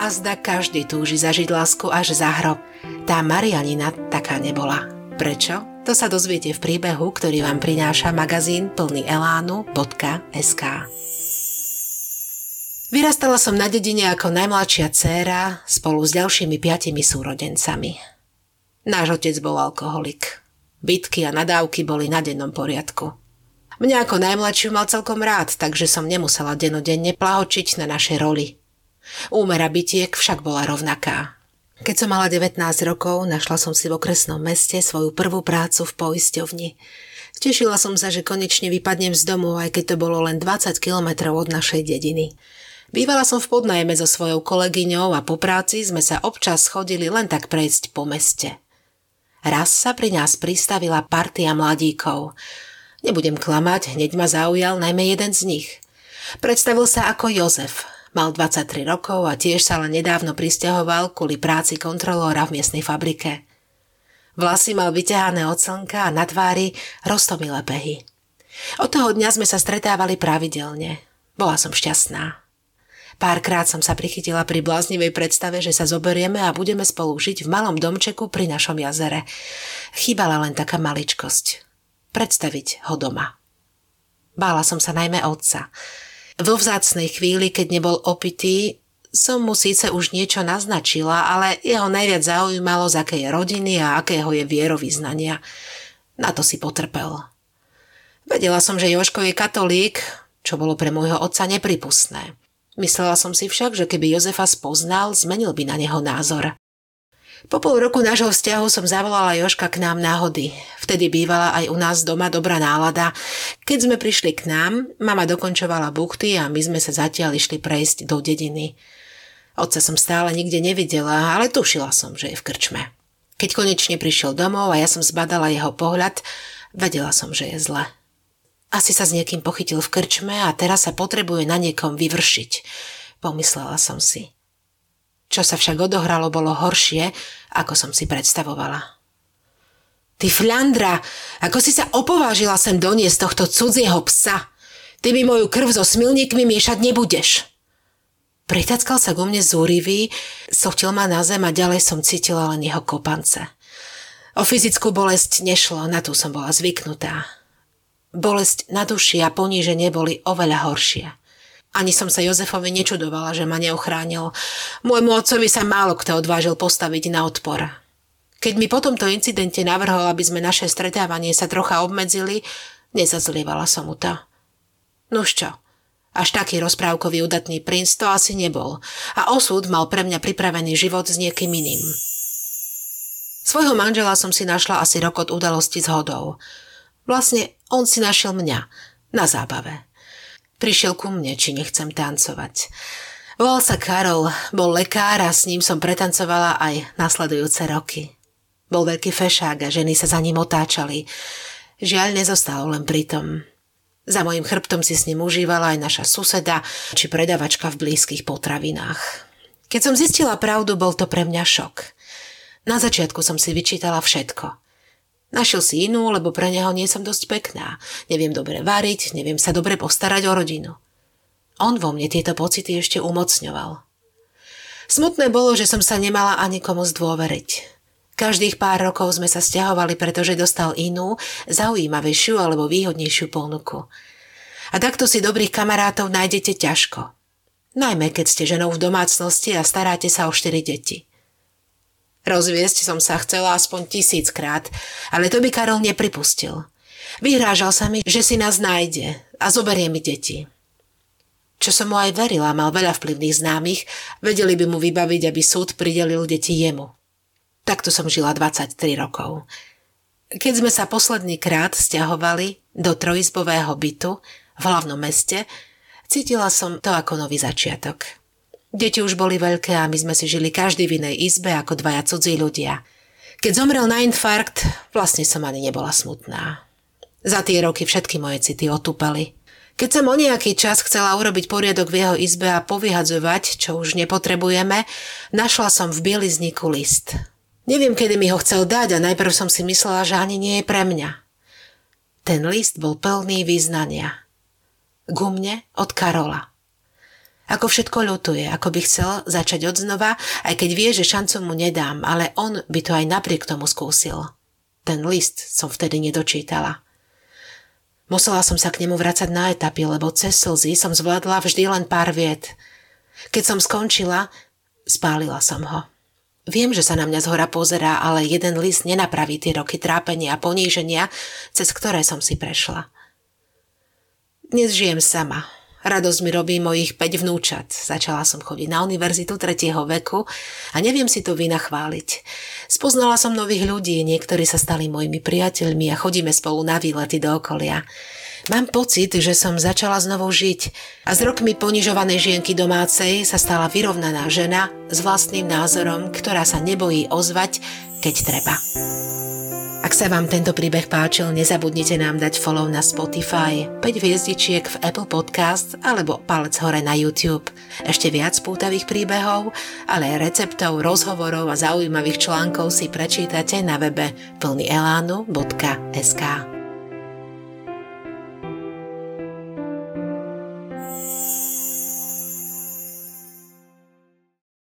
A zda každý túži zažiť lásku až za hrob. Tá Marianina taká nebola. Prečo? To sa dozviete v príbehu, ktorý vám prináša magazín plný elánu.sk. Vyrastala som na dedine ako najmladšia dcéra spolu s ďalšími piatimi súrodencami. Náš otec bol alkoholik. Bitky a nadávky boli na dennom poriadku. Mňa ako najmladšiu mal celkom rád, takže som nemusela denodenne plahočiť na našej roli – Úmera bytiek však bola rovnaká. Keď som mala 19 rokov, našla som si v okresnom meste svoju prvú prácu v poisťovni. Tešila som sa, že konečne vypadnem z domu, aj keď to bolo len 20 kilometrov od našej dediny. Bývala som v podnajme so svojou kolegyňou a po práci sme sa občas chodili len tak prejsť po meste. Raz sa pri nás pristavila partia mladíkov. Nebudem klamať, hneď ma zaujal najmä jeden z nich. Predstavil sa ako Jozef, Mal 23 rokov a tiež sa len nedávno pristahoval kvôli práci kontrolóra v miestnej fabrike. Vlasy mal vyťahané od slnka a na tvári roztomilé pehy. Od toho dňa sme sa stretávali pravidelne. Bola som šťastná. Párkrát som sa prichytila pri bláznivej predstave, že sa zoberieme a budeme spolu žiť v malom domčeku pri našom jazere. Chýbala len taká maličkosť. Predstaviť ho doma. Bála som sa najmä otca. Vo vzácnej chvíli, keď nebol opitý, som mu síce už niečo naznačila, ale jeho najviac zaujímalo, z akej je rodiny a akého je vierovýznania. Na to si potrpel. Vedela som, že Joško je katolík, čo bolo pre môjho otca nepripustné. Myslela som si však, že keby Jozefa spoznal, zmenil by na neho názor. Po pol roku nášho vzťahu som zavolala Joška k nám náhody. Vtedy bývala aj u nás doma dobrá nálada. Keď sme prišli k nám, mama dokončovala buchty a my sme sa zatiaľ išli prejsť do dediny. Otca som stále nikde nevidela, ale tušila som, že je v krčme. Keď konečne prišiel domov a ja som zbadala jeho pohľad, vedela som, že je zle. Asi sa s niekým pochytil v krčme a teraz sa potrebuje na niekom vyvršiť. Pomyslela som si. Čo sa však odohralo, bolo horšie, ako som si predstavovala. Ty fľandra, ako si sa opovážila sem doniesť tohto cudzieho psa. Ty mi moju krv so smilníkmi miešať nebudeš. Pritackal sa ku mne zúrivý, sochtil ma na zem a ďalej som cítila len jeho kopance. O fyzickú bolesť nešlo, na tú som bola zvyknutá. Bolesť na duši a poníženie boli oveľa horšie. Ani som sa Jozefovi nečudovala, že ma neochránil. Môjmu otcovi sa málo kto odvážil postaviť na odpor. Keď mi po tomto incidente navrhol, aby sme naše stretávanie sa trocha obmedzili, nezazlievala som mu to. Nuž čo, až taký rozprávkový udatný princ to asi nebol a osud mal pre mňa pripravený život s niekým iným. Svojho manžela som si našla asi rok od udalosti s hodou. Vlastne on si našiel mňa, na zábave. Prišiel ku mne, či nechcem tancovať. Volal sa Karol, bol lekár a s ním som pretancovala aj nasledujúce roky. Bol veľký fešák a ženy sa za ním otáčali. Žiaľ, nezostalo len pri tom. Za mojim chrbtom si s ním užívala aj naša suseda či predavačka v blízkych potravinách. Keď som zistila pravdu, bol to pre mňa šok. Na začiatku som si vyčítala všetko – Našiel si inú, lebo pre neho nie som dosť pekná. Neviem dobre variť, neviem sa dobre postarať o rodinu. On vo mne tieto pocity ešte umocňoval. Smutné bolo, že som sa nemala ani komu zdôveriť. Každých pár rokov sme sa stiahovali, pretože dostal inú, zaujímavejšiu alebo výhodnejšiu ponuku. A takto si dobrých kamarátov nájdete ťažko. Najmä keď ste ženou v domácnosti a staráte sa o štyri deti. Rozviesť som sa chcela aspoň tisíckrát, ale to by Karol nepripustil. Vyhrážal sa mi, že si nás nájde a zoberie mi deti. Čo som mu aj verila, mal veľa vplyvných známych, vedeli by mu vybaviť, aby súd pridelil deti jemu. Takto som žila 23 rokov. Keď sme sa posledný krát stiahovali do trojizbového bytu v hlavnom meste, cítila som to ako nový začiatok. Deti už boli veľké a my sme si žili každý v inej izbe ako dvaja cudzí ľudia. Keď zomrel na infarkt, vlastne som ani nebola smutná. Za tie roky všetky moje city otúpali. Keď som o nejaký čas chcela urobiť poriadok v jeho izbe a povyhadzovať, čo už nepotrebujeme, našla som v bielizniku list. Neviem, kedy mi ho chcel dať a najprv som si myslela, že ani nie je pre mňa. Ten list bol plný význania. Ku od Karola. Ako všetko ľutuje, ako by chcel začať od znova, aj keď vie, že šancu mu nedám, ale on by to aj napriek tomu skúsil. Ten list som vtedy nedočítala. Musela som sa k nemu vrácať na etapy, lebo cez slzy som zvládla vždy len pár viet. Keď som skončila, spálila som ho. Viem, že sa na mňa zhora pozerá, ale jeden list nenapraví tie roky trápenia a poníženia, cez ktoré som si prešla. Dnes žijem sama, Radosť mi robí mojich 5 vnúčat. Začala som chodiť na univerzitu tretieho veku a neviem si to vynachváliť. Spoznala som nových ľudí, niektorí sa stali mojimi priateľmi a chodíme spolu na výlety do okolia. Mám pocit, že som začala znovu žiť a z rokmi ponižovanej žienky domácej sa stala vyrovnaná žena s vlastným názorom, ktorá sa nebojí ozvať, keď treba. Ak sa vám tento príbeh páčil, nezabudnite nám dať follow na Spotify, 5 hviezdičiek v Apple Podcast alebo palec hore na YouTube. Ešte viac pútavých príbehov, ale aj receptov, rozhovorov a zaujímavých článkov si prečítate na webe plnyelánu.sk.